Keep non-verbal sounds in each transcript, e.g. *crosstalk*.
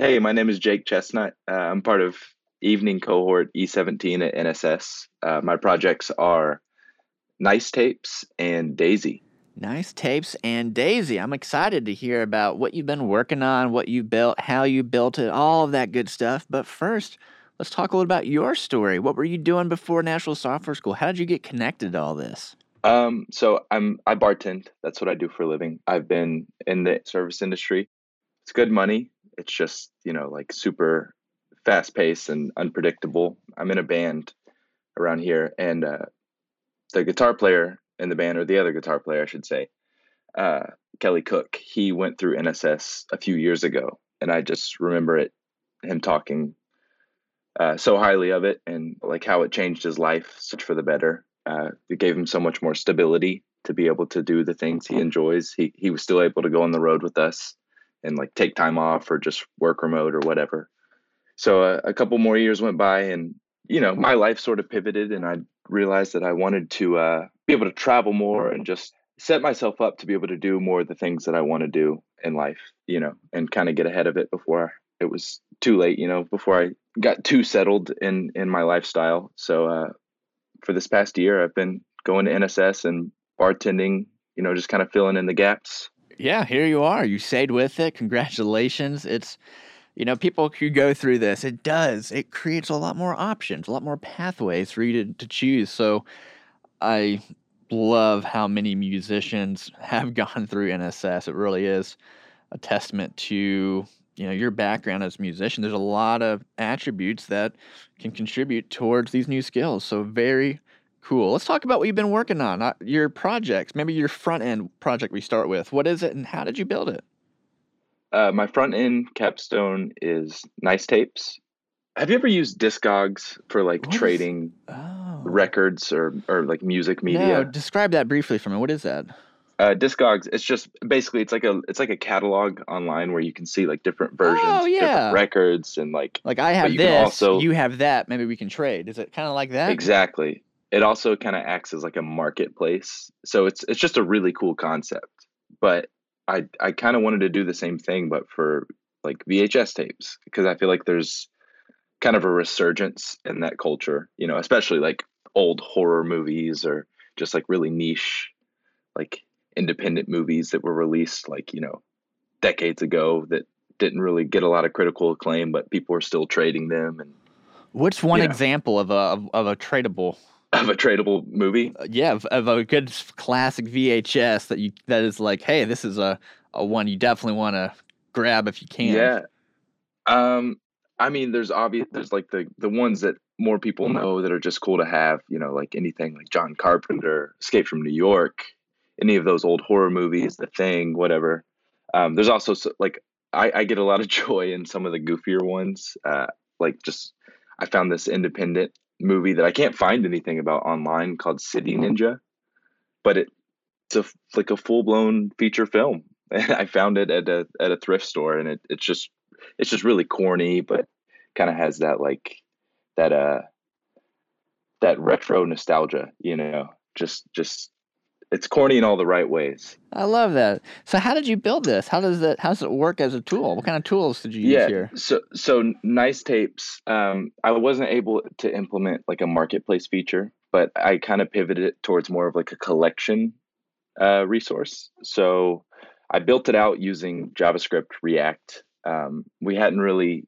Hey, my name is Jake Chestnut. Uh, I'm part of evening cohort E17 at NSS. Uh, my projects are Nice Tapes and Daisy. Nice Tapes and Daisy. I'm excited to hear about what you've been working on, what you built, how you built it, all of that good stuff. But first, let's talk a little about your story. What were you doing before Nashville Software School? How did you get connected to all this? Um, so I'm I bartend. That's what I do for a living. I've been in the service industry. It's good money. It's just, you know, like super fast paced and unpredictable. I'm in a band around here and uh, the guitar player in the band, or the other guitar player, I should say, uh, Kelly Cook, he went through NSS a few years ago, and I just remember it, him talking uh, so highly of it, and like how it changed his life such for the better. Uh, it gave him so much more stability to be able to do the things he enjoys. He he was still able to go on the road with us and like take time off or just work remote or whatever. So uh, a couple more years went by, and you know my life sort of pivoted, and I realized that I wanted to uh, be able to travel more and just set myself up to be able to do more of the things that I want to do in life, you know, and kind of get ahead of it before it was too late, you know, before I got too settled in in my lifestyle. So uh, for this past year, I've been going to NSS and bartending, you know, just kind of filling in the gaps. Yeah, here you are. You stayed with it. Congratulations. It's you know, people who go through this, it does. It creates a lot more options, a lot more pathways for you to, to choose. So I love how many musicians *laughs* have gone through NSS. It really is a testament to you know your background as a musician. There's a lot of attributes that can contribute towards these new skills. So very cool. Let's talk about what you've been working on. Uh, your projects, maybe your front end project we start with. What is it and how did you build it? Uh, my front end capstone is Nice Tapes. Have you ever used Discogs for like What is- trading Oh. records or or like music No, media? describe that briefly for me. What is that? Uh, Discogs. It's just basically it's like a it's like a catalog online where you can see like different versions, Oh, yeah. different records, and like Like I have you this, also- you have that. Maybe we can trade. Is it kind of like that? exactly. It also kind of acts as like a marketplace. So it's it's just a really cool concept. But I I kind of wanted to do the same thing, but for like VHS tapes because I feel like there's kind of a resurgence in that culture. You know, especially like old horror movies or just like really niche, like independent movies that were released like you know decades ago that didn't really get a lot of critical acclaim, but people are still trading them and What's one example of a of a tradable? Of a tradable movie. uh, Yeah, of, of a good classic VHS that you that is like, hey, this is a a one you definitely want to grab if you can. Yeah. Um, I mean, there's obvious, there's like the the ones that more people know that are just cool to have. You know, like anything like John Carpenter, Escape from New York, any of those old horror movies, The Thing, whatever. Um, there's also like I, I get a lot of *laughs* joy in some of the goofier ones. Uh, like just I found this independent movie that I can't find anything about online called City Ninja, but it, it's a like a full blown feature film. *laughs* And I found it at a at a thrift store, and it, it's just it's just really corny, but kind of has that like that uh that retro nostalgia, you know. Just just it's corny in all the right ways. I love that. So how did you build this? How does that how does it work as a tool? What kind of tools did you use yeah. here? So so nice tapes. Um, I wasn't able to implement like a marketplace feature, but I kind of pivoted it towards more of like a collection uh, resource. So I built it out using JavaScript, React. Um, we hadn't really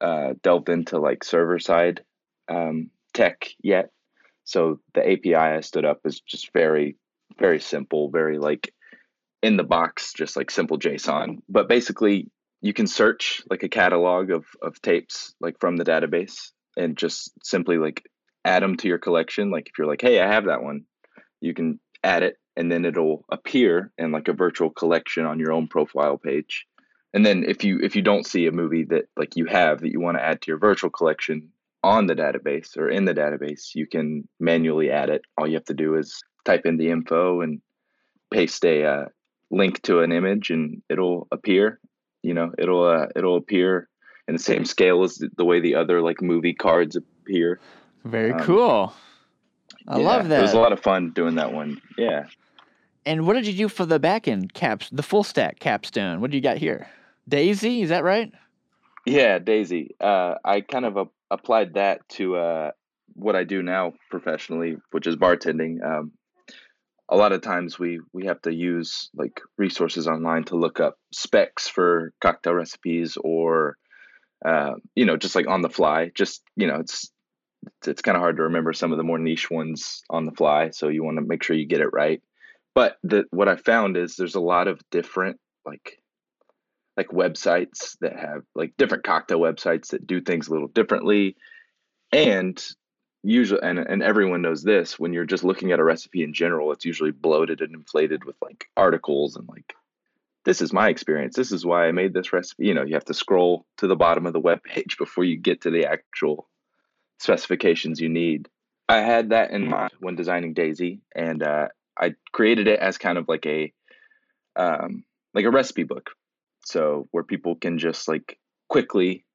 uh, delved into like server side um, tech yet. So the API I stood up is just very, very simple, very like in the box, just like simple JSON. But basically, you can search like a catalog of, of tapes like from the database and just simply like add them to your collection. Like if you're like, hey, I have that one, you can add it and then it'll appear in like a virtual collection on your own profile page. And then if you if you don't see a movie that like you have that you want to add to your virtual collection on the database or in the database, you can manually add it. All you have to do is type in the info and paste a uh, link to an image, and it'll appear. You know, it'll uh, it'll appear in the same scale as the way the other like movie cards appear. Very Um, cool. I Yeah, love It was a lot of fun doing that one. Yeah. And what did you do for the back end caps, the full stack capstone? What do you got here? Daisy, is that right? Yeah, Daisy. Uh, I kind of a- applied that to uh, what I do now professionally, which is bartending. Um, a lot of times we we have to use like resources online to look up specs for cocktail recipes or uh, you know just like on the fly. Just you know, it's it's kind of hard to remember some of the more niche ones on the fly, so you want to make sure you get it right. But the what I found is there's a lot of different like like websites that have like different cocktail websites that do things a little differently and usually and, and everyone knows this when you're just looking at a recipe in general it's usually bloated and inflated with like articles and like this is my experience. This is why i made this recipe. You know you have to scroll to the bottom of the *laughs* web page before you get to the actual specifications you need. I had that in mind when designing daisy and uh, i created it as kind of like a um, like a recipe book. So where people can just like quickly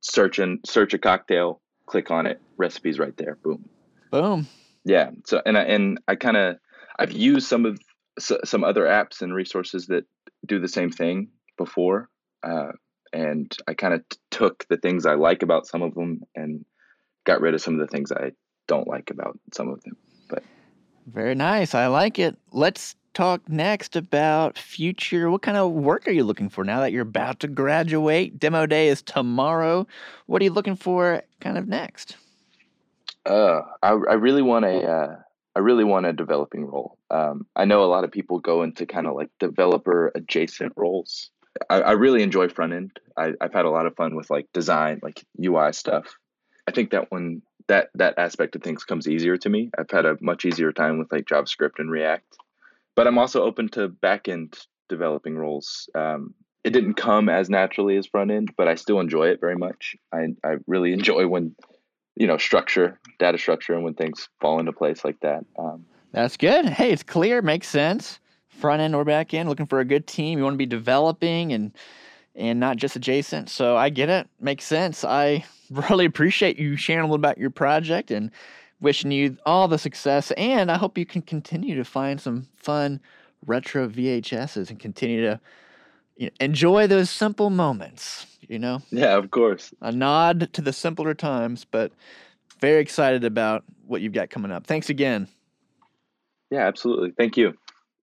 search and search a cocktail, click on it, recipes right there, boom. Boom. Yeah. So and I and I kind of I've used some of some other apps and resources that do the same thing before, uh, and I kind of t- took the things I like about some of them and got rid of some of the things I don't like about some of them. But very nice. I like it. Let's talk next about future. What kind of work are you looking for now that you're about to graduate? Demo day is tomorrow. What are you looking for kind of next? Uh, I, I really want a, uh, I really want a developing role. Um, I know a lot of people go into kind of like developer adjacent roles. I, I really enjoy front end. I, I've had a lot of fun with like design, like UI stuff. I think that when that that aspect of things comes easier to me. I've had a much easier time with like JavaScript and React but I'm also open to back end developing roles. Um, it didn't come as naturally as front end, but I still enjoy it very much. I I really *laughs* enjoy when you know structure, data structure, and when things fall into place like that. Um, That's good. Hey, it's clear, makes sense. Front end or back end, looking for a good team. You want to be developing and and not just adjacent. So I get it, makes sense. I *laughs* really appreciate you sharing a little about your project and wishing you all the success, and I hope you can continue to find some fun retro VHSs and continue to you know, enjoy those simple moments. You know, yeah, of course, a nod to the simpler times, but very excited about what you've got coming up. Thanks again. Yeah, absolutely. Thank you.